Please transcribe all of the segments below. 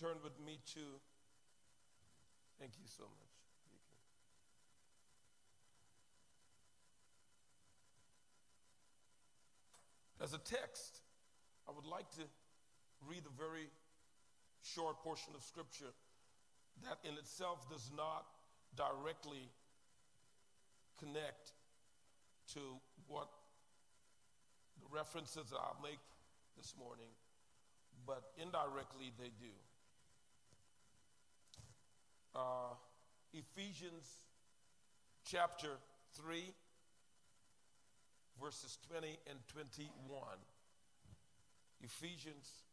turn with me to, thank you so much. As a text, I would like to read a very short portion of scripture that in itself does not directly connect to what the references I'll make this morning, but indirectly they do. Uh, Ephesians chapter 3, verses 20 and 21. Ephesians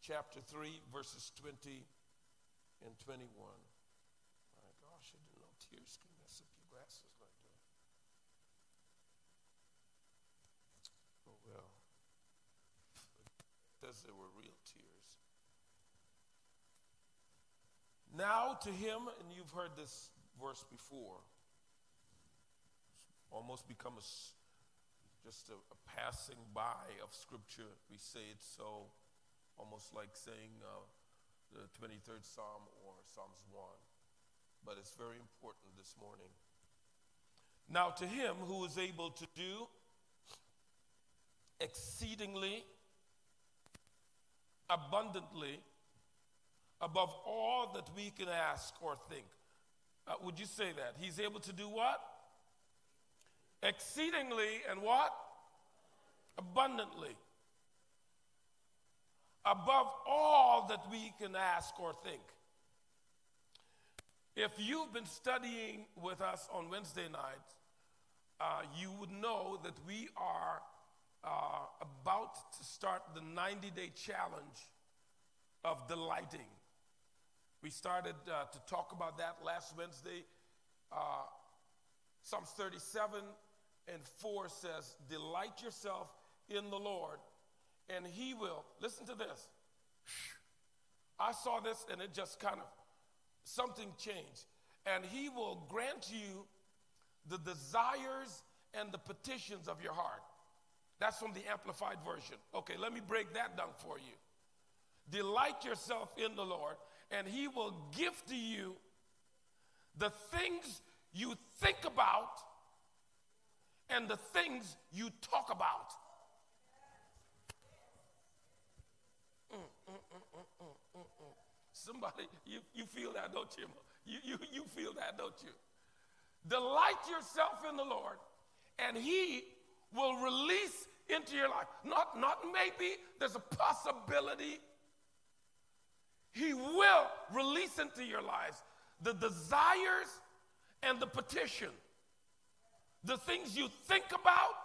chapter 3, verses 20 and 21. My gosh, I didn't know tears could mess up your glasses like that. Oh, well. Says they were real tears. Now to him, and you've heard this verse before, almost become a just a, a, passing by of Scripture. We say it so, almost like saying uh, the 23rd Psalm or Psalms 1. But it's very important this morning. Now, to him who is able to do exceedingly abundantly above all that we can ask or think. Uh, would you say that? He's able to do what? exceedingly and what? Abundantly. Above all that we can ask or think. If you've been studying with us on Wednesday nights, uh, you would know that we are uh, about to start the 90 day challenge of delighting. We started uh, to talk about that last Wednesday. Uh, Psalms 37 and 4 says, Delight yourself in the Lord, and He will. Listen to this. I saw this, and it just kind of, something changed. And He will grant you the desires and the petitions of your heart. That's from the Amplified Version. Okay, let me break that down for you. Delight yourself in the Lord, and He will give to you the things you think about and the things you talk about. Mm, mm, mm, Somebody, you, you feel that, don't you? you? You, you feel that, don't you? Delight yourself in the Lord, and He will release into your life. Not, not maybe, there's a possibility. He will release into your lives the desires and the petition the things you think about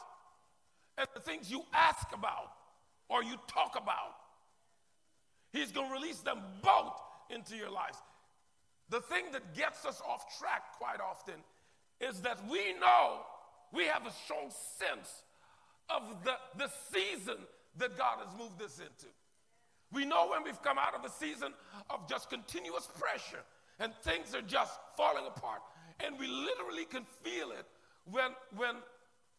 and the things you ask about or you talk about. He's going to release them both into your lives. The thing that gets us off track quite often is that we know we have a strong sense of the, the season that God has moved us into. We know when we've come out of a season of just continuous pressure and things are just falling apart. And we literally can feel it when, when,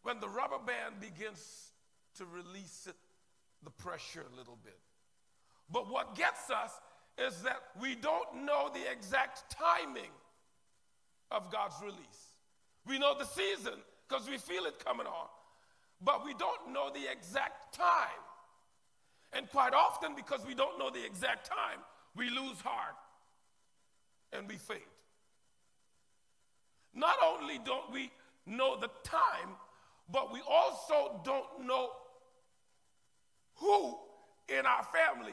when the rubber band begins to release it, the pressure a little bit. But what gets us is that we don't know the exact timing of God's release. We know the season because we feel it coming on, but we don't know the exact time. And quite often, because we don't know the exact time, we lose heart and we faint. Not only don't we know the time, but we also don't know who in our family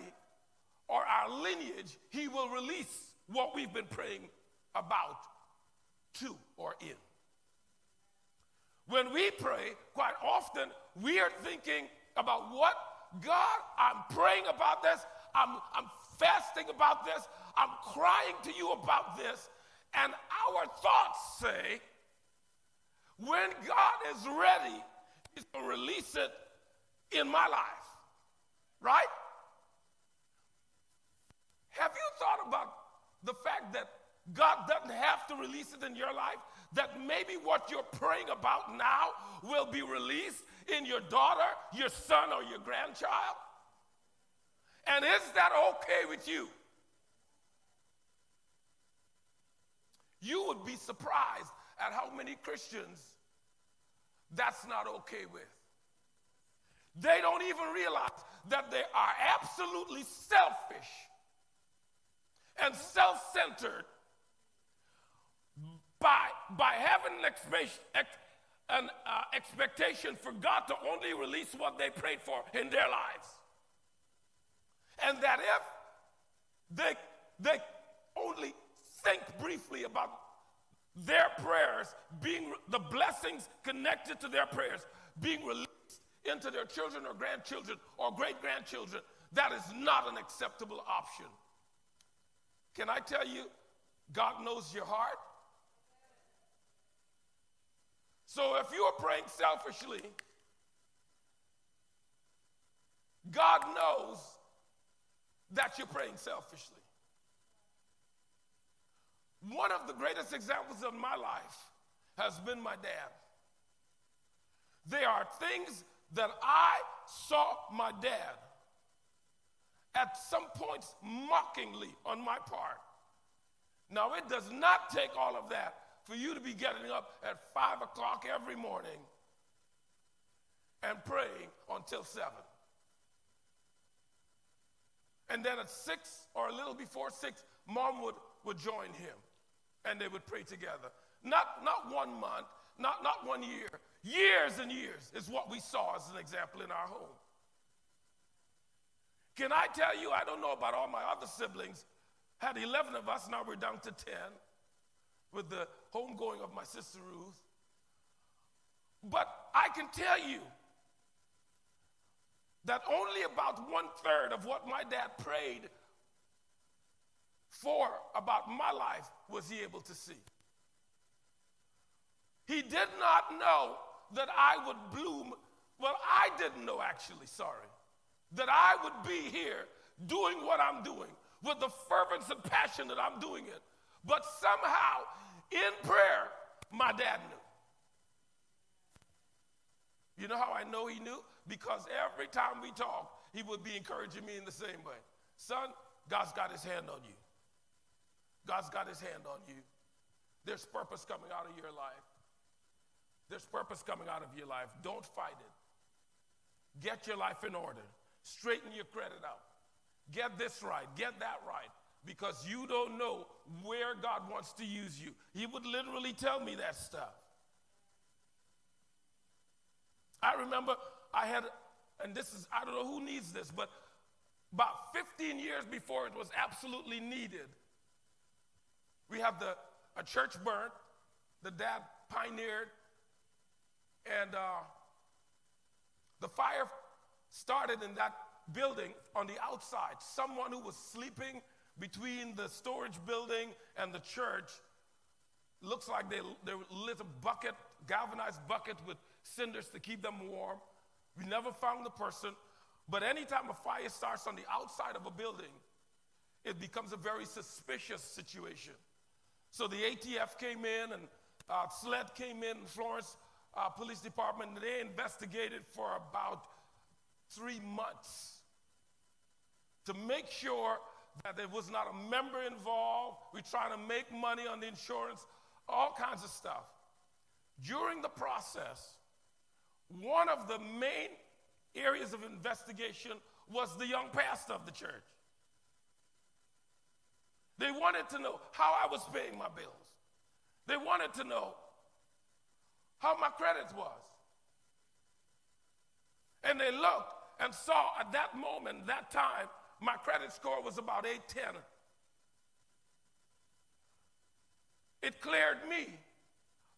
or our lineage he will release what we've been praying about to or in. When we pray, quite often we are thinking about what God, I'm praying about this, I'm, I'm fasting about this, I'm crying to you about this, and our thoughts say, when God is ready, He's going to release it in my life. Right? Have you thought about the fact that God doesn't have to release it in your life? That maybe what you're praying about now will be released in your daughter, your son, or your grandchild? And is that okay with you? You would be surprised at how many Christians that's not okay with. They don't even realize that they are absolutely selfish and self centered by, by having an, expe- an uh, expectation for God to only release what they prayed for in their lives. And that if they, they only think briefly about their prayers being the blessings connected to their prayers being released into their children or grandchildren or great grandchildren, that is not an acceptable option. Can I tell you, God knows your heart? So if you are praying selfishly, God knows that you're praying selfishly. One of the greatest examples of my life has been my dad. There are things that I saw my dad at some points mockingly on my part. Now, it does not take all of that for you to be getting up at five o'clock every morning and praying until seven. And then at six or a little before six, mom would, would join him and they would pray together. Not, not one month, not, not one year, years and years is what we saw as an example in our home. Can I tell you, I don't know about all my other siblings, had 11 of us, now we're down to 10 with the homegoing of my sister Ruth. But I can tell you that only about one third of what my dad prayed for about my life was he able to see. He did not know that I would bloom. Well, I didn't know actually, sorry, that I would be here doing what I'm doing with the fervence and passion that I'm doing it. But somehow, in prayer, my dad knew. You know how I know he knew? Because every time we talk, he would be encouraging me in the same way. Son, God's got his hand on you. God's got his hand on you. There's purpose coming out of your life. There's purpose coming out of your life. Don't fight it. Get your life in order. Straighten your credit out. Get this right. Get that right. Because you don't know where God wants to use you. He would literally tell me that stuff. I remember I had, and this is, I don't know who needs this, but about 15 years before it was absolutely needed, we have the a church burnt. The dad pioneered, and uh, the fire started in that building on the outside. Someone who was sleeping between the storage building and the church looks like they, they lit a bucket, galvanized bucket with cinders to keep them warm. We never found the person, but anytime a fire starts on the outside of a building, it becomes a very suspicious situation. So the ATF came in and uh, SLED came in, Florence uh, Police Department, and they investigated for about three months to make sure that there was not a member involved. We're trying to make money on the insurance, all kinds of stuff. During the process, one of the main areas of investigation was the young pastor of the church. They wanted to know how I was paying my bills. They wanted to know how my credit was. And they looked and saw at that moment, that time, my credit score was about 810. It cleared me.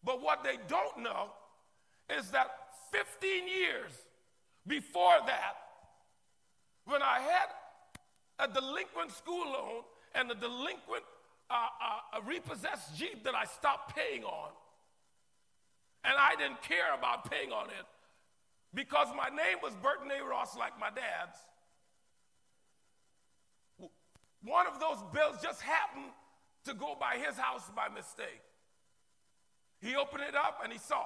But what they don't know is that 15 years before that, when I had a delinquent school loan and a delinquent uh, uh, a repossessed Jeep that I stopped paying on. And I didn't care about paying on it because my name was Burton A. Ross, like my dad's. One of those bills just happened to go by his house by mistake. He opened it up and he saw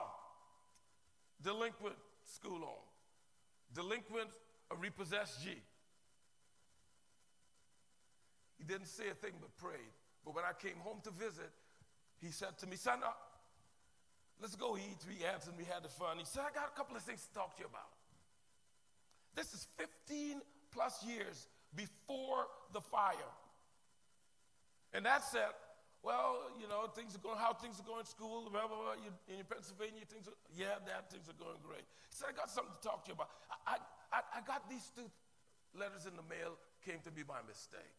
delinquent school loan, delinquent a repossessed Jeep. He didn't say a thing but prayed. But when I came home to visit, he said to me, Son, uh, let's go eat. We ate and we had the fun. He said, I got a couple of things to talk to you about. This is 15 plus years before the fire. And that said, well, you know, things are going, how things are going in school, blah, blah, blah. You, in Pennsylvania, things are, yeah, Dad, things are going great. He said, I got something to talk to you about. I, I, I got these two letters in the mail, came to be my mistake.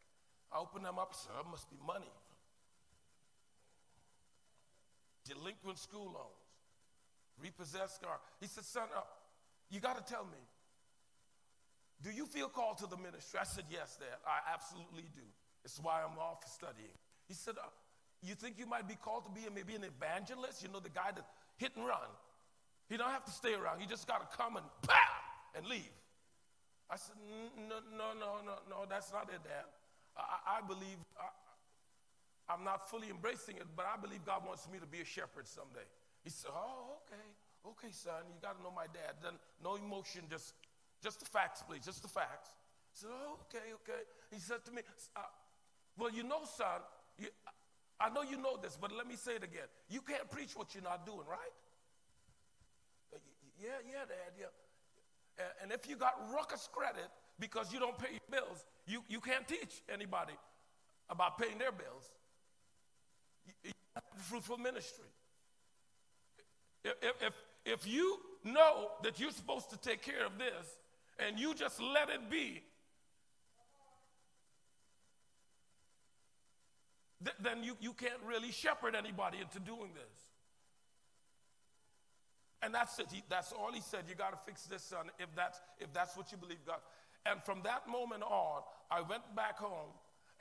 I opened them up, said, must be money. Delinquent school loans, repossessed car. He said, son, uh, you got to tell me, do you feel called to the ministry? I said, yes, Dad, I absolutely do. It's why I'm off studying. He said, uh, you think you might be called to be maybe an evangelist? You know, the guy that hit and run. He don't have to stay around. He just got to come and bam, and leave. I said, no, no, no, no, no, that's not it, Dad. I, I believe, I, am not fully embracing it, but I believe God wants me to be a shepherd someday. He said, oh, okay, okay, son, you got to know my dad. Then no emotion, just, just the facts, please, just the facts. I said, oh, okay, okay. He said to me, uh, well, you know, son, you, I know you know this, but let me say it again. You can't preach what you're not doing, right? Uh, yeah, yeah, Dad, yeah. And if you got ruckus credit because you don't pay your bills, you, you can't teach anybody about paying their bills. Fruitful ministry. If, if, if you know that you're supposed to take care of this and you just let it be, th- then you, you can't really shepherd anybody into doing this. And that's it. He, that's all he said. You got to fix this, son, if that's, if that's what you believe God. And from that moment on, I went back home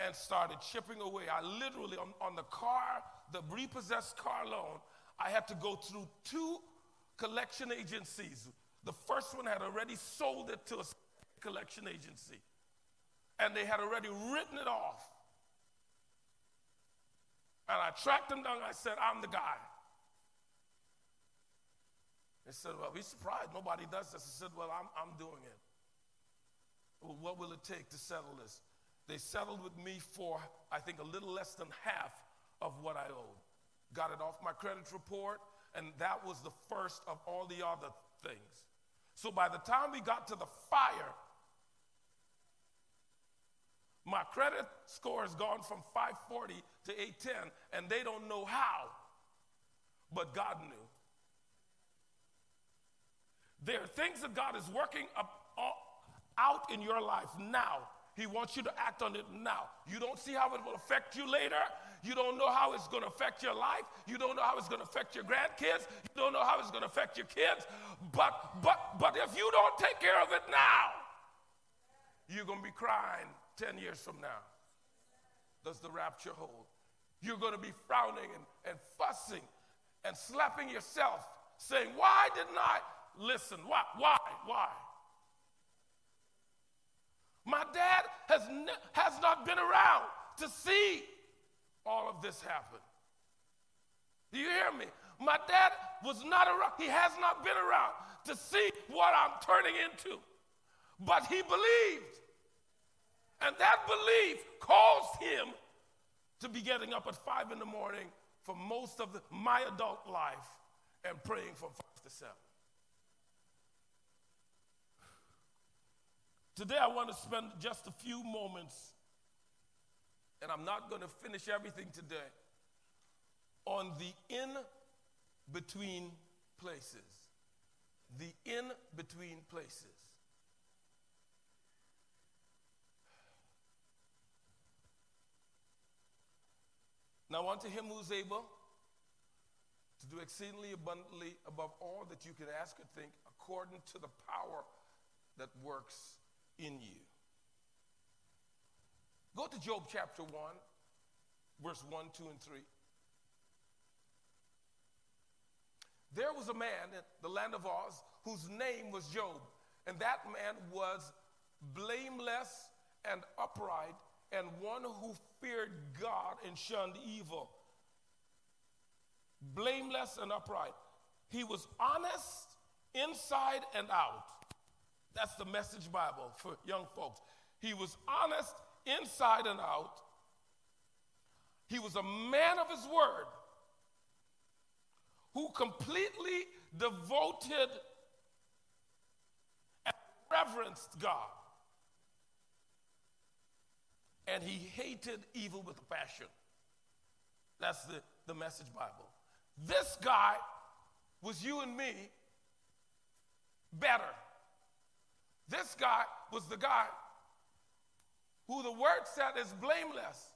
and started chipping away. I literally, on, on the car, the repossessed car loan, I had to go through two collection agencies. The first one had already sold it to a collection agency, and they had already written it off. And I tracked them down. I said, I'm the guy. They said, Well, be surprised. Nobody does this. I said, Well, I'm, I'm doing it. Well, what will it take to settle this? They settled with me for, I think, a little less than half of what I owed. Got it off my credit report, and that was the first of all the other things. So by the time we got to the fire, my credit score has gone from 540 to 810, and they don't know how, but God knew. There are things that God is working up, uh, out in your life now. He wants you to act on it now. You don't see how it will affect you later. You don't know how it's going to affect your life. You don't know how it's going to affect your grandkids. You don't know how it's going to affect your kids. But but but if you don't take care of it now, you're going to be crying 10 years from now. Does the rapture hold? You're going to be frowning and, and fussing and slapping yourself, saying, Why didn't I? listen. Why? Why? Why? My dad has, ne- has not been around to see all of this happen. Do you hear me? My dad was not around, he has not been around to see what I'm turning into. But he believed. And that belief caused him to be getting up at five in the morning for most of the, my adult life and praying from five to seven. Today, I want to spend just a few moments, and I'm not going to finish everything today, on the in between places. The in between places. Now, unto him who's able to do exceedingly abundantly above all that you can ask or think, according to the power that works in you. Go to Job chapter 1, verse 1, 2, and 3. There was a man in the land of Uz whose name was Job, and that man was blameless and upright, and one who feared God and shunned evil. Blameless and upright. He was honest inside and out. That's the message Bible for young folks. He was honest inside and out, He was a man of his word who completely devoted and reverenced God. And he hated evil with a passion. That's the, the message Bible. This guy was you and me better. This guy was the guy who the word said is blameless.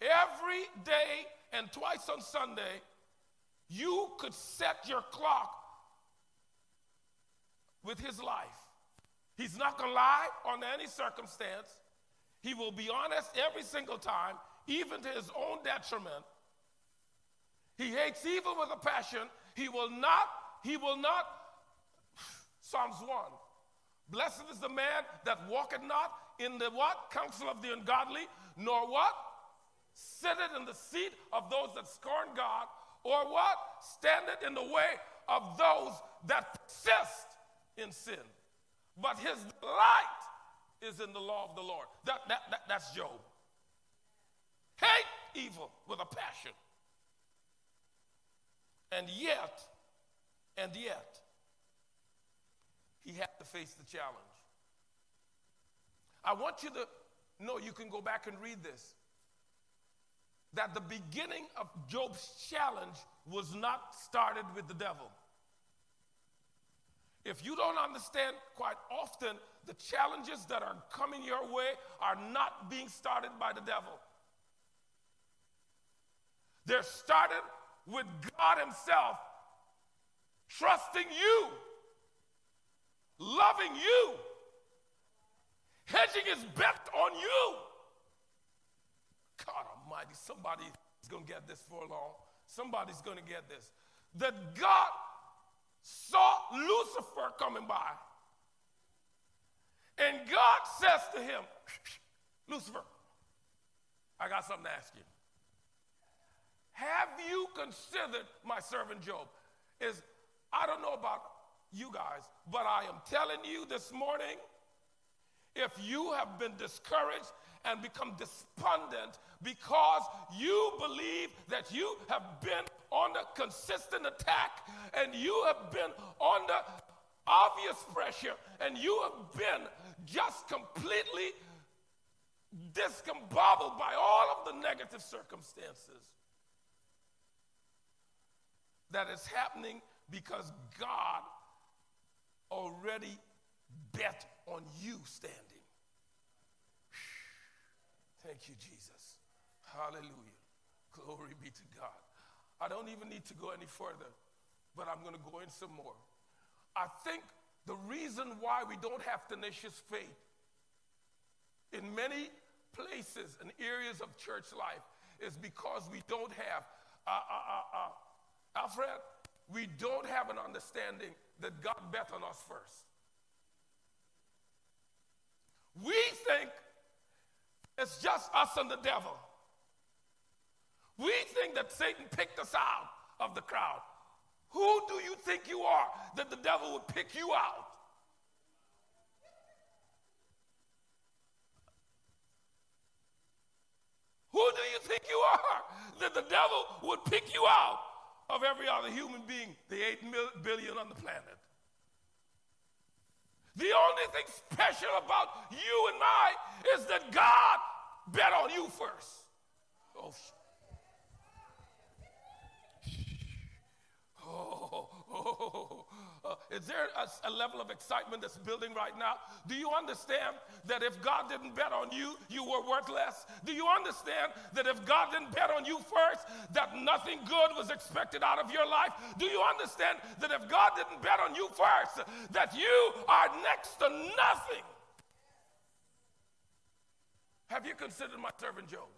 Every day and twice on Sunday, you could set your clock with his life. He's not going to lie under any circumstance. He will be honest every single time, even to his own detriment. He hates evil with a passion. He will not, he will not, Psalms 1. Blessed is the man that walketh not in the what? Counsel of the ungodly, nor what? Sitteth in the seat of those that scorn God, or what? Standeth in the way of those that persist in sin. But his delight is in the law of the Lord. That, that, that, that's Job. Hate evil with a passion. And yet, and yet, he had to face the challenge. I want you to know you can go back and read this. That the beginning of Job's challenge was not started with the devil. If you don't understand quite often, the challenges that are coming your way are not being started by the devil. They're started with God Himself trusting you, loving you, hedging His bet on you. God Almighty, somebody is going to get this for long. Somebody's going to get this. That God saw Lucifer coming by. And God says to him, Lucifer, I got something to ask you. Have you considered my servant Job? Is I don't know about you guys, but I am telling you this morning if you have been discouraged and become despondent because you believe that you have been under consistent attack and you have been under obvious pressure and you have been just completely discombobbled by all of the negative circumstances that is happening because God already bet on you standing. Thank you, Jesus. Hallelujah. Glory be to God. I don't even need to go any further, but I'm going to go in some more. I think the reason why we don't have tenacious faith in many places and areas of church life is because we don't have uh, uh, uh, uh Alfred, we don't have an understanding that God bet on us first. We think it's just us and the devil. We think that Satan picked us out of the crowd. Who do you think you are that the devil would pick you out? Who do you think you are that the devil would pick you out? Of every other human being, the 8 billion on the planet. The only thing special about you and I is that God bet on you first. Oh, oh, oh, uh, is there a, a, level of excitement that's building right now? Do you understand that if God didn't bet on you, you were worthless? Do you understand that if God didn't bet on you first, that nothing good was expected out of your life? Do you understand that if God didn't bet on you first, that you are next to nothing? Have you considered my servant Job?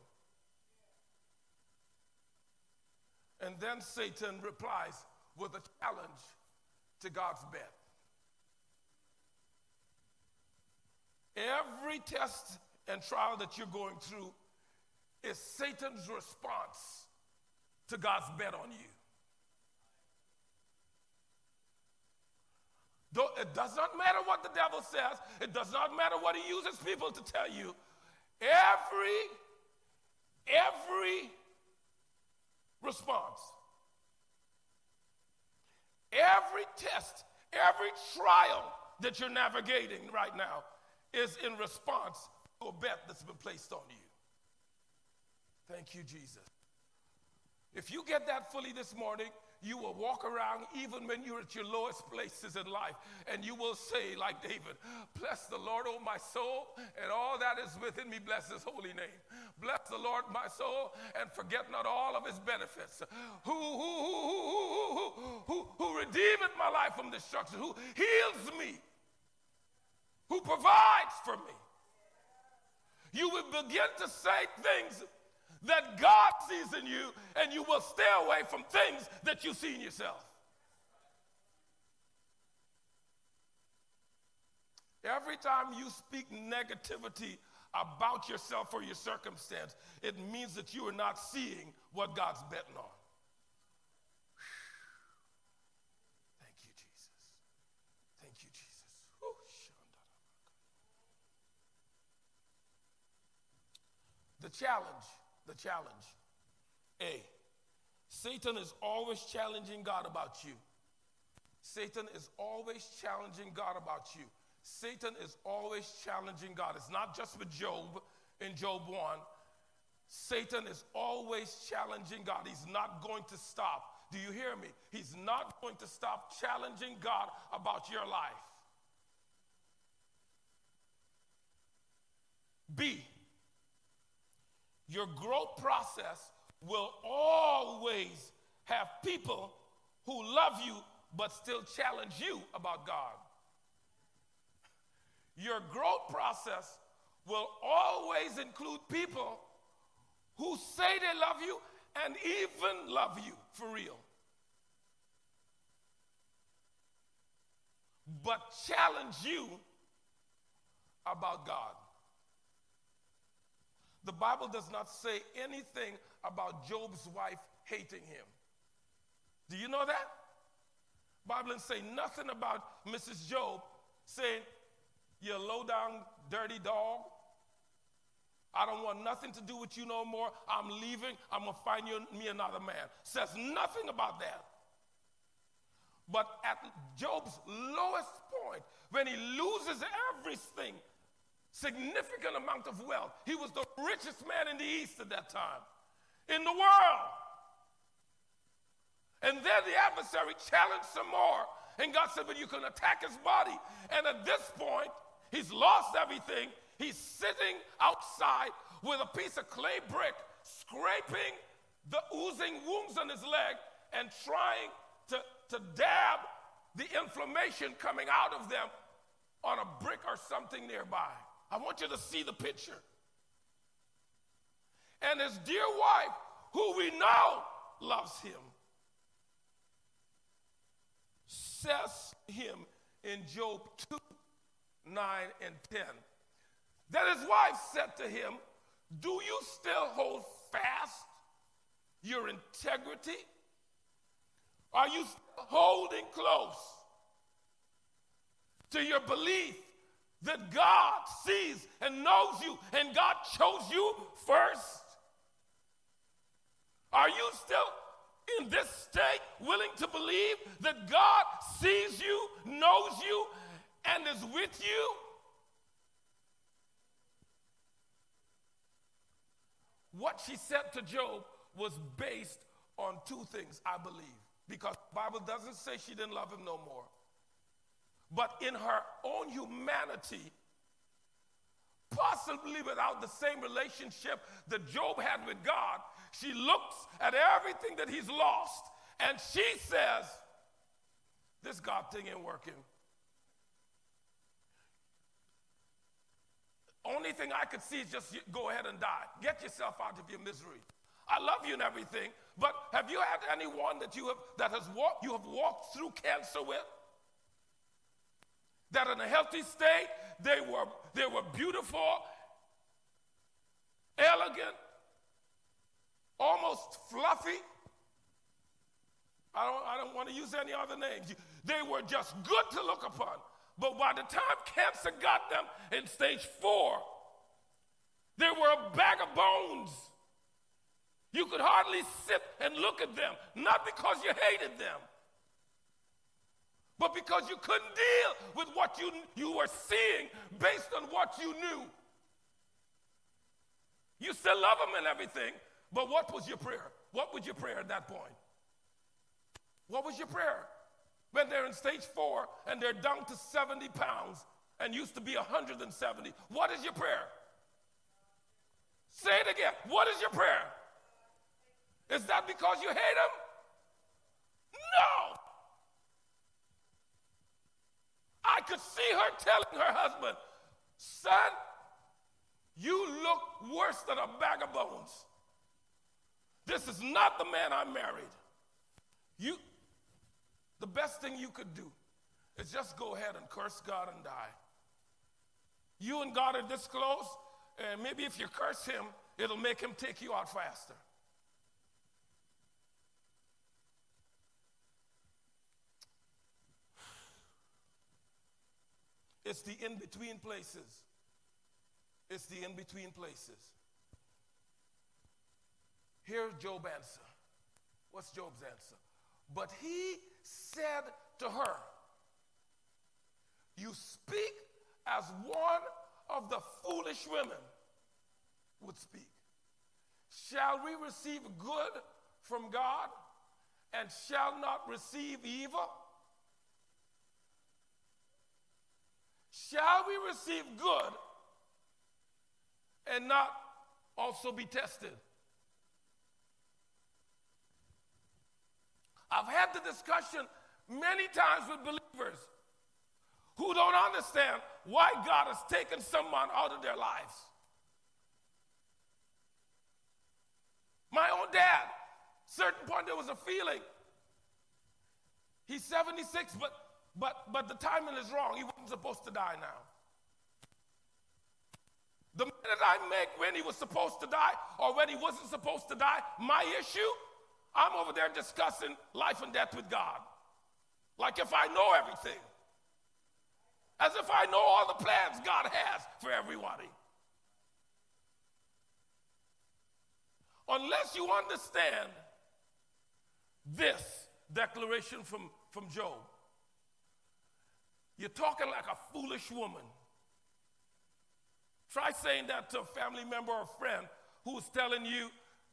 And then Satan replies with a challenge to God's bet. Every test and trial that you're going through is Satan's response to God's bet on you. Though it does not matter what the devil says, it does not matter what he uses people to tell you. Every every response, every test, every trial that you're navigating right now is in response to a bet that's been placed on you. Thank you, Jesus. If you get that fully this morning, you will walk around even when you're at your lowest places in life, and you will say, like David, Bless the Lord, O my soul, and all that is within me, bless his holy name. Bless the Lord, my soul, and forget not all of his benefits. Who, who, who, who, who, who, who redeemeth my life from destruction, who heals me, who provides for me. You will begin to say things that God sees in you, and you will stay away from things that you see in yourself. Every time you speak negativity about yourself or your circumstance, it means that you are not seeing what God's betting on. Thank you, Jesus. Thank you, Jesus. The challenge the challenge. A, Satan is always challenging God about you. Satan is always challenging God about you. Satan is always challenging God. It's not just with Job in Job 1. Satan is always challenging God. He's not going to stop. Do you hear me? He's not going to stop challenging God about your life. B, your growth process will always have people who love you but still challenge you about God. Your growth process will always include people who say they love you and even love you for real. But challenge you about God. The Bible does not say anything about Job's wife hating him. Do you know that? Bible doesn't say nothing about Mrs. Job saying, you low down, dirty dog. I don't want nothing to do with you no more. I'm leaving. I'm going to find you, me another man. Says nothing about that. But at Job's lowest point, when he loses everything significant amount of wealth. He was the richest man in the East at that time, in the world. And then the adversary challenged some more. And God said, But you can attack his body. And at this point, he's lost everything. He's sitting outside with a piece of clay brick, scraping the oozing wounds on his leg and trying to, to dab the inflammation coming out of them on a brick or something nearby. I want you to see the picture. And his dear wife, who we know loves him, says him in Job 2 9 and 10 that his wife said to him, Do you still hold fast your integrity? Are you holding close to your belief that God sees and knows you and God chose you first? Are you still in this state willing to believe that God sees you, knows you, and is with you? What she said to Job was based on two things, I believe. Because Bible doesn't say she didn't love him no more. But in her own humanity, possibly without the same relationship that Job had with God, she looks at everything that he's lost and she says, This God thing ain't working. Only thing I could see is just go ahead and die. Get yourself out of your misery. I love you and everything, but have you had anyone that you have that has walked you have walked through cancer with? That in a healthy state, they were, they were beautiful, elegant, almost fluffy. I don't, I don't want to use any other names. They were just good to look upon. But by the time cancer got them in stage four, they were a bag of bones. You could hardly sit and look at them, not because you hated them, but because you couldn't deal with what you, you were seeing based on what you knew. You still love them and everything, but what was your prayer? What was your prayer at that point? What was your prayer? When they're in stage four and they're down to 70 pounds and used to be 170, what is your prayer? Say it again. What is your prayer? Is that because you hate them? No. I could see her telling her husband, son, you look worse than a bag of bones. This is not the man I married. You, the best thing you could do is just go ahead and curse God and die. You and God are this close, and maybe if you curse him, it'll make him take you out faster. It's the in between places. It's the in between places. Here's Job's answer. What's Job's answer? But he said to her, You speak as one of the foolish women would speak. Shall we receive good from God and shall not receive evil? Shall we receive good and not also be tested? I've had the discussion many times with believers who don't understand why God has taken someone out of their lives. My own dad, certain point there was a feeling. He's 76, but but but the timing is wrong. He wasn't supposed to die now. The minute I make when he was supposed to die or when he wasn't supposed to die, my issue I'm over there discussing life and death with God. Like if I know everything. As if I know all the plans God has for everybody. Unless you understand this declaration from, from Job, you're talking like a foolish woman. Try saying that to a family member or friend who's telling you,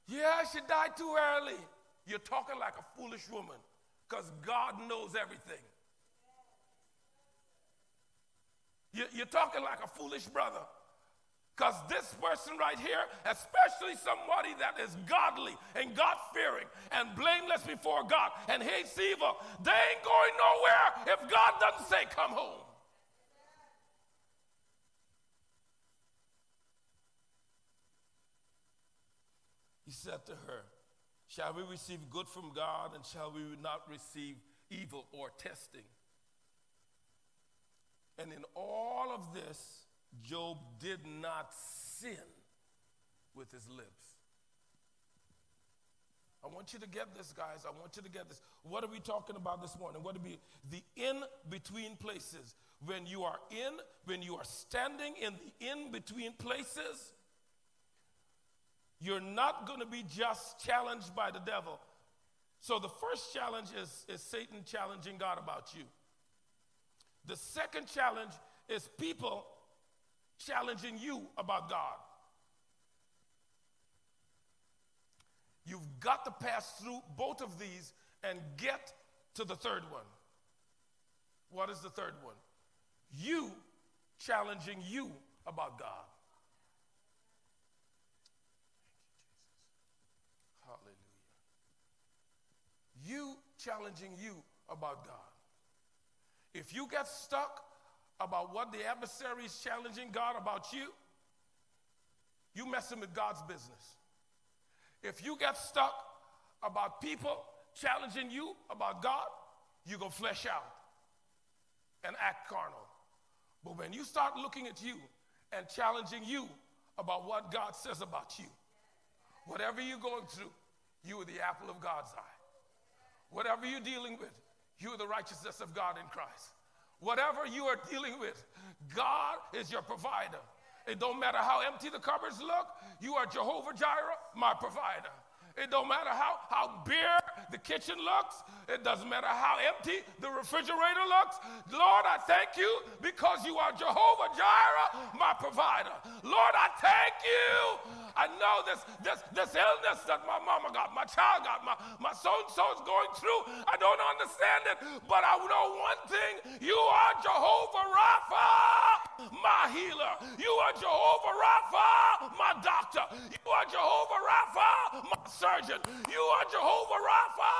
yeah, she died too early. You're talking like a foolish woman because God knows everything. You're talking like a foolish brother. Because this person right here, especially somebody that is godly and God fearing and blameless before God and hates evil, they ain't going nowhere if God doesn't say, Come home. He said to her, Shall we receive good from God and shall we not receive evil or testing? And in all of this, Job did not sin with his lips. I want you to get this, guys. I want you to get this. What are we talking about this morning? What would be the in between places? When you are in, when you are standing in the in between places, you're not going to be just challenged by the devil. So the first challenge is, is Satan challenging God about you. The second challenge is people challenging you about God. You've got to pass through both of these and get to the third one. What is the third one? You challenging you about God. Hallelujah. You challenging you about God. If you get stuck about what the adversary is challenging God about you, you messing with God's business. If you get stuck about people challenging you about God, going to flesh out and act carnal. But when you start looking at you and challenging you about what God says about you, whatever you're going through, you are the apple of God's eye. Whatever you're dealing with, you are the righteousness of God in Christ. Whatever you are dealing with, God is your provider. It don't matter how empty the cupboards look, you are Jehovah Jireh, my provider. It don't matter how, how bare the kitchen looks. It doesn't matter how empty the refrigerator looks. Lord, I thank you because you are Jehovah Jireh, my provider. Lord, I thank you. I know this, this, this illness that my mama got, my child got, my, my so-and-so is going through. I don't understand it, but I know one thing. You are Jehovah Rapha, my healer. You are Jehovah Rapha, my doctor. You are Jehovah Rapha, my surgeon. You are Jehovah Rapha.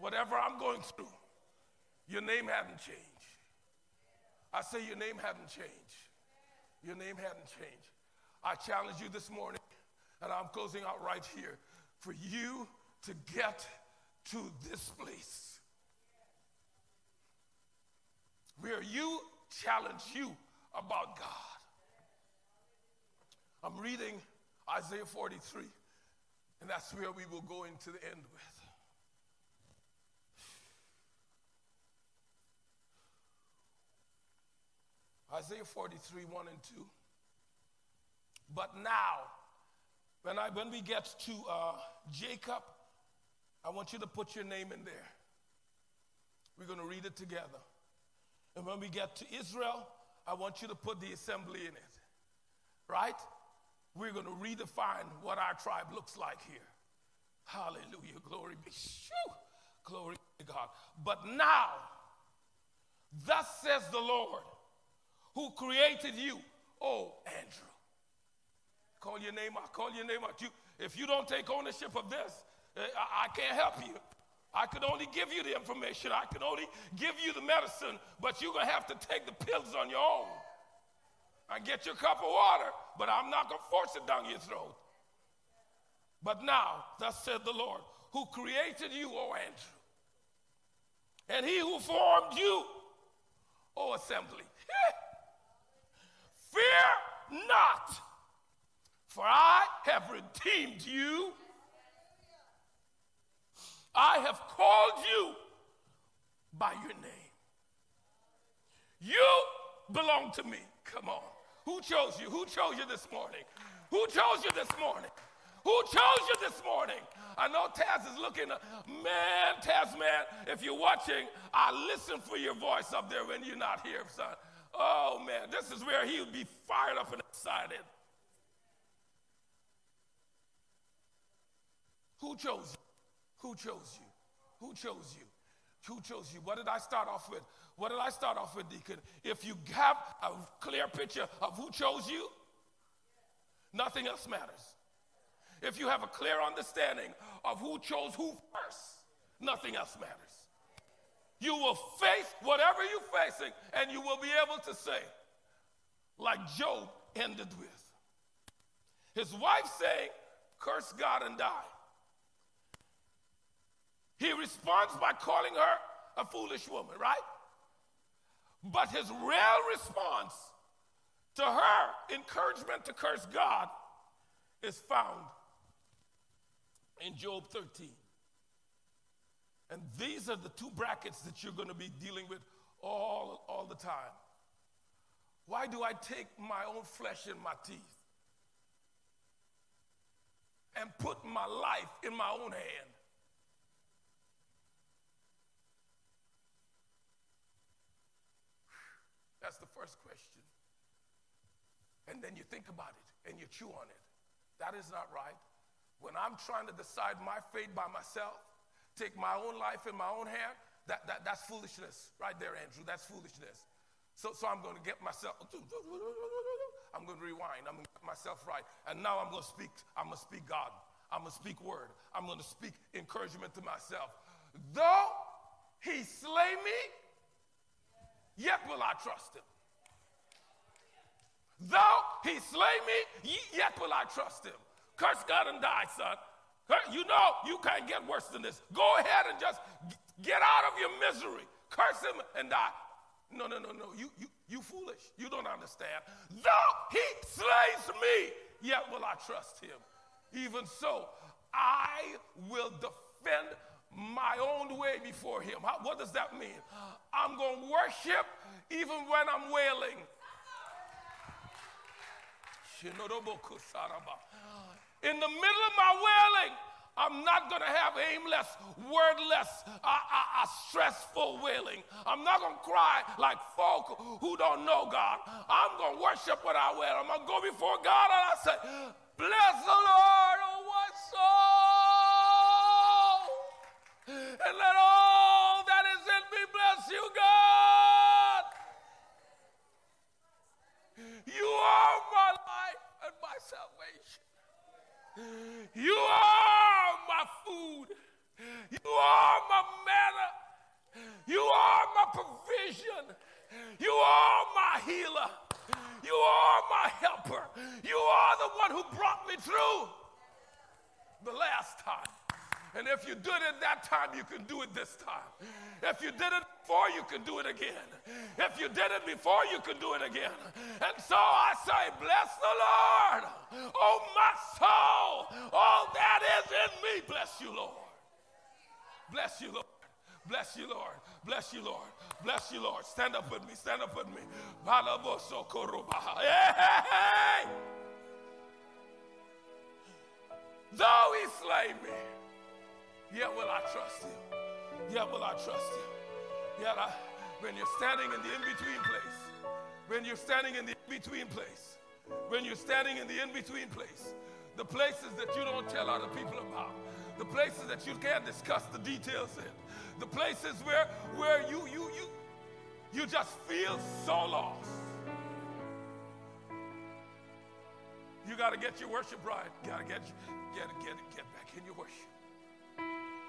Whatever I'm going through, your name hasn't changed. I say your name hasn't changed. Your name hasn't changed. I challenge you this morning, and I'm closing out right here, for you to get to this place where you challenge you about God. I'm reading Isaiah 43, and that's where we will go into the end with. Isaiah 43, 1 and 2. But now, when, I, when we get to uh, Jacob, I want you to put your name in there. We're going to read it together. And when we get to Israel, I want you to put the assembly in it. Right? We're going to redefine what our tribe looks like here. Hallelujah. Glory be. Shoo, glory to God. But now, thus says the Lord, who created you, oh Andrew. Call your name out. Call your name out. You, if you don't take ownership of this, eh, I, I can't help you. I can only give you the information. I can only give you the medicine, but you're going to have to take the pills on your own. I get your cup of water, but I'm not going to force it down your throat. But now, thus said the Lord, who created you, O Andrew, and he who formed you, O assembly. Fear not. For I have redeemed you. I have called you by your name. You belong to me. Come on. Who chose you? Who chose you this morning? Who chose you this morning? Who chose you this morning? I know Taz is looking. Man, Taz, man, if you're watching, I listen for your voice up there when you're not here, son. Oh, man, this is where he would be fired up and excited. Who chose you? Who chose you? Who chose you? Who chose you? What did I start off with? What did I start off with, Deacon? If you have a clear picture of who chose you, nothing else matters. If you have a clear understanding of who chose who first, nothing else matters. You will face whatever you're facing, and you will be able to say, like Job ended with. His wife saying, Curse God and die. He responds by calling her a foolish woman, right? But his real response to her encouragement to curse God is found in Job 13. And these are the two brackets that you're going to be dealing with all, all the time. Why do I take my own flesh in my teeth and put my life in my own hand? That's the first question. And then you think about it and you chew on it. That is not right. When I'm trying to decide my fate by myself, take my own life in my own hand, that, that, that's foolishness right there, Andrew. That's foolishness. So, so I'm going to get myself, I'm going to rewind. I'm going to get myself right. And now I'm going to speak, I'm going to speak God. I'm going to speak word. I'm going to speak encouragement to myself. Though he slay me, yet will I trust him. Though he slay me, yet will I trust him. Curse God and die, son. You know you can't get worse than this. Go ahead and just get out of your misery. Curse him and die. No, no, no, no. You, you, you foolish. You don't understand. Though he slays me, yet will I trust him. Even so, I will defend my own way before him. How, what does that mean? I'm going to worship even when I'm wailing. In the middle of my wailing, I'm not going to have aimless, wordless, uh, stressful wailing. I'm not going to cry like folk who don't know God. I'm going to worship when I wail. I'm going to go before God and I say, Bless the Lord, and let all that is in me bless you, God. You are my life and my salvation. You are my food. You are my manna. You are my provision. You are my healer. You are my helper. You are the one who brought me through the last. And if you did it that time, you can do it this time. If you did it before, you can do it again. If you did it before, you can do it again. And so I say, Bless the Lord, oh my soul, all that is in me. Bless you, Lord. Bless you, Lord. Bless you, Lord. Bless you, Lord. Bless you, Lord. Stand up with me. Stand up with me. Though he slay me. Yet will I trust you. Yet will I trust you. Yet I, when you're standing in the in-between place, when you're standing in the in-between place, when you're standing in the in-between place, the places that you don't tell other people about, the places that you can't discuss the details in, the places where, where you, you, you, you just feel so lost. You got to get your worship right. Got to get, get, get, get back in your worship.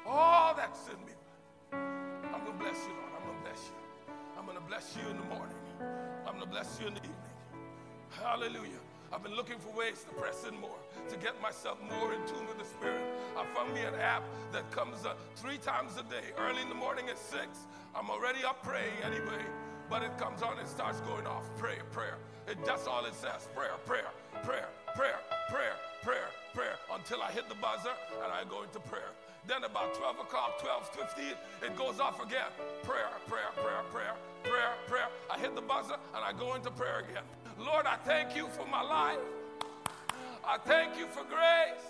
All that's in me. I'm going to bless you, Lord. I'm going to bless you. I'm going to bless you in the morning. I'm going to bless you in the evening. Hallelujah. I've been looking for ways to press in more, to get myself more in tune with the Spirit. I found me an app that comes uh, three times a day, early in the morning at six. I'm already up praying anyway, but it comes on and starts going off. Prayer, prayer. It, that's all it says. Prayer, prayer, until I hit the buzzer and I go into prayer. Then about 12 o'clock, 12, 15, it goes off again. Prayer, prayer, prayer, prayer, prayer, prayer. I hit the buzzer and I go into prayer again. Lord, I thank you for my life. I thank you for grace.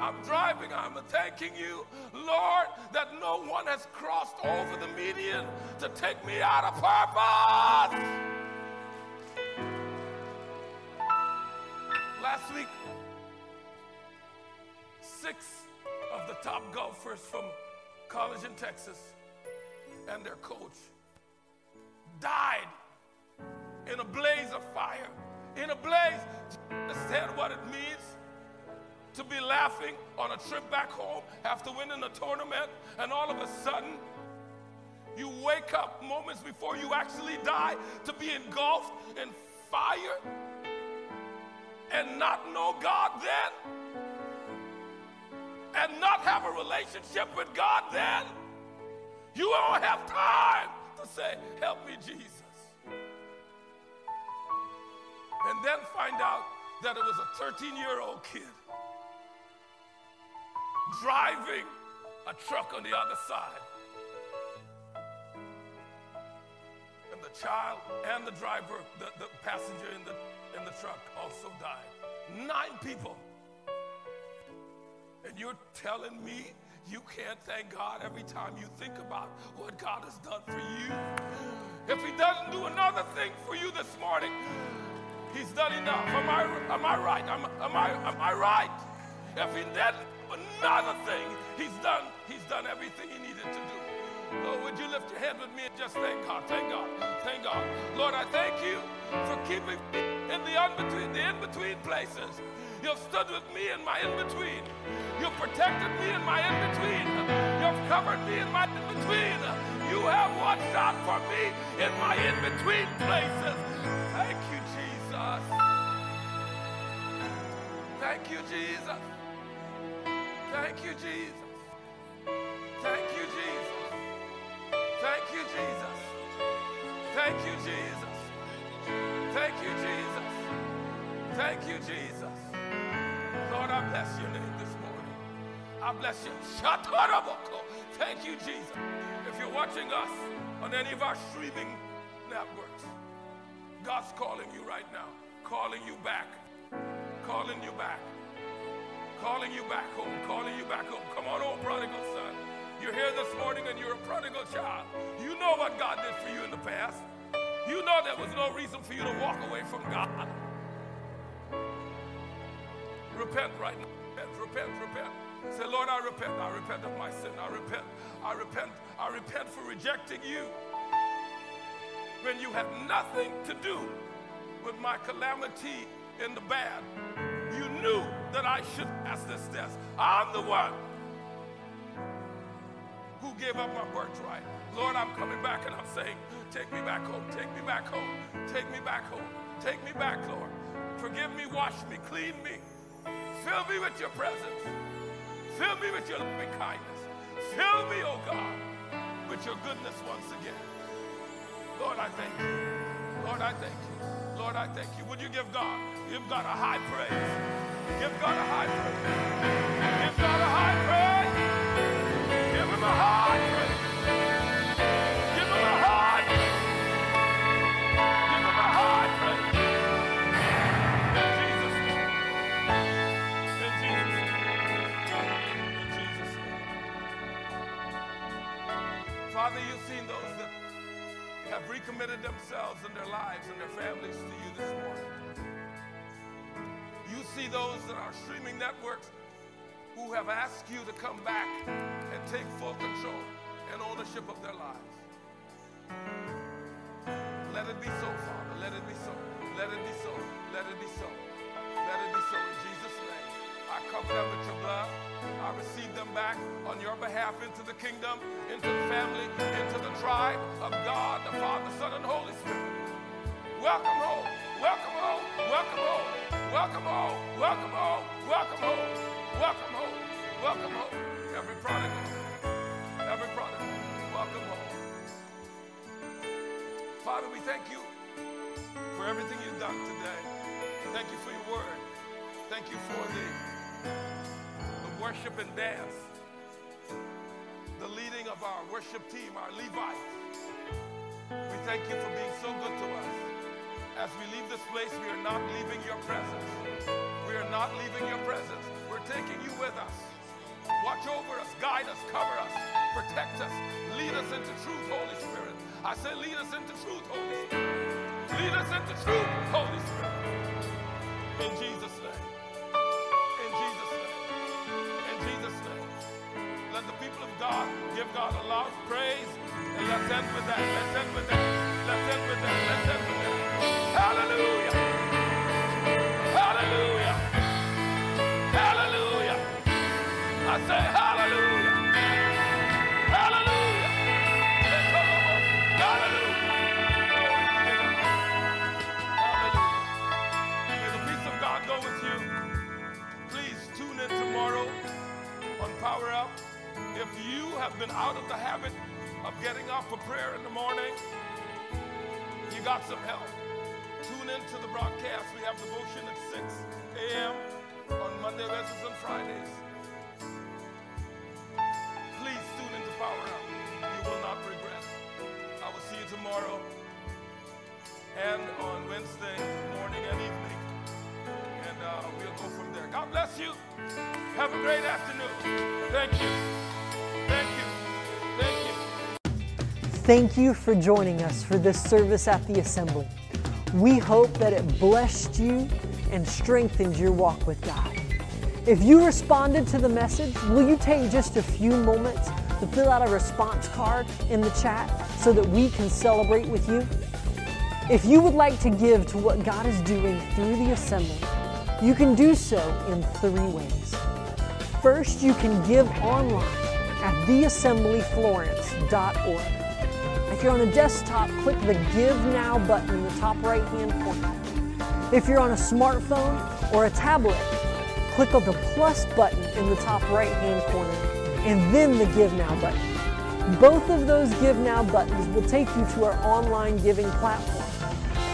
I'm driving, I'm thanking you, Lord, that no one has crossed over the median to take me out of purpose. Last week, six of the top golfers from college in Texas and their coach died in a blaze of fire. In a blaze, understand what it means to be laughing on a trip back home after winning a tournament, and all of a sudden, you wake up moments before you actually die to be engulfed in fire and not know God then and not have a relationship with God, then you won't have time to say, Help me, Jesus. And then find out that it was a 13 year old kid driving a truck on the other side. And the child and the driver, the, the passenger in the, in the truck also died. Nine people and you're telling me you can't thank God every time you think about what God has done for you? If He doesn't do another thing for you this morning, He's done enough. Am I, am I right? Am, am, I, am I right? If He do another thing, He's done, he's done everything He needed to do. Lord, would you lift your hand with me and just thank God, thank God, thank God. Lord, I thank you for keeping me in the in-between places. You've stood with me in my in-between. You've protected me in my in-between. You've covered me in my in-between. You have watched out for me in my in-between places. Thank you, Jesus. Thank you, Jesus. Thank you, Jesus. Thank you, Jesus. Thank you, Jesus. Thank you, Jesus. Thank you, Jesus. Thank you, Jesus. Lord, I bless your name this morning. I bless you. Thank you, Jesus. If you're watching us on any of our streaming networks, God's calling you right now, calling you back calling you back. Calling you back home, calling you back home. Come on home, prodigal son. You're here this morning and you're a prodigal child. You know what God did for you in the past. You know there was no reason for you to walk away from God. Repent right now. Repent, repent, repent. Say, Lord, I repent. I repent of my sin. I repent. I repent. I repent for rejecting you when you had nothing to do with my calamity in the bad. You knew that I should pass this test. I'm the one who gave up my birthright. Lord, I'm coming back and I'm saying, take me back home, take me back home, take me back home, take me back, Lord. Forgive me, wash me, clean me. Fill me with your presence. Fill me with your loving kindness. Fill me, oh God, with your goodness once again. Lord, I thank you. Lord, I thank you. Lord, I thank you. Would you give God? Give God a high praise. Give God a high praise. Give God a high praise. Give him a high have recommitted themselves and their lives and their families to you this morning. You see those that are streaming networks who have asked you to come back and take full control and ownership of their lives. Let it be so, Father. Let it be so. Let it be so. Let it be so. Let it be so in Jesus'. I cover them with your blood. I receive them back on your behalf into the kingdom, into the family, into the tribe of God, the Father, Son, and Holy Spirit. Welcome home. Welcome home. Welcome home. Welcome home. Welcome home. Welcome home. Welcome home. Welcome home. Every prodigal. Every prodigal. Welcome home. Father, we thank you for everything you've done today. Thank you for your word. Thank you for the, the worship and dance, the leading of our worship team, our Levites. We thank you for being so good to us. As we leave this place, we are not leaving your presence. We are not leaving your presence. We're taking you with us. Watch over us, guide us, cover us, protect us, lead us into truth, Holy Spirit. I say, lead us into truth, Holy Spirit. Lead us into truth, Holy Spirit. In Jesus' God give God a loud praise. And let's end with that. Let's end with that. Let's end with that. Let's end with that. Hallelujah. Thank you for joining us for this service at the Assembly. We hope that it blessed you and strengthened your walk with God. If you responded to the message, will you take just a few moments to fill out a response card in the chat so that we can celebrate with you? If you would like to give to what God is doing through the assembly, you can do so in three ways. First, you can give online at theassemblyflorence.org. If you're on a desktop, click the Give Now button in the top right hand corner. If you're on a smartphone or a tablet, click on the plus button in the top right hand corner and then the Give Now button. Both of those Give Now buttons will take you to our online giving platform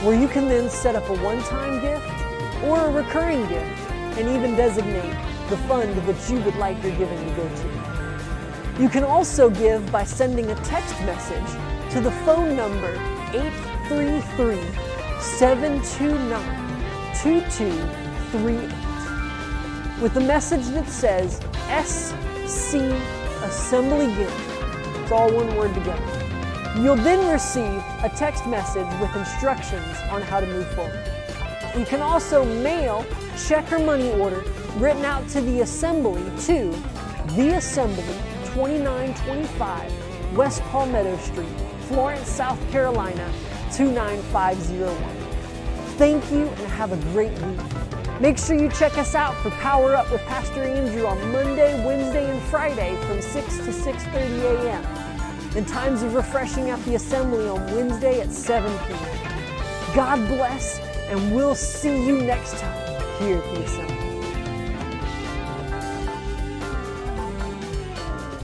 where you can then set up a one time gift or a recurring gift and even designate the fund that you would like your giving to go to. You can also give by sending a text message to the phone number 833 729 638 with a message that says SC Assembly Give. It's all one word together. You'll then receive a text message with instructions on how to move forward. You can also mail check or money order written out to the Assembly to The Assembly 2925 West Palmetto Street, Florence, South Carolina 29501. Thank you and have a great week. Make sure you check us out for Power Up with Pastor Andrew on Monday, Wednesday, and Friday from 6 to 6:30 a.m. and times of refreshing at the assembly on Wednesday at 7 p.m. God bless, and we'll see you next time here at the assembly.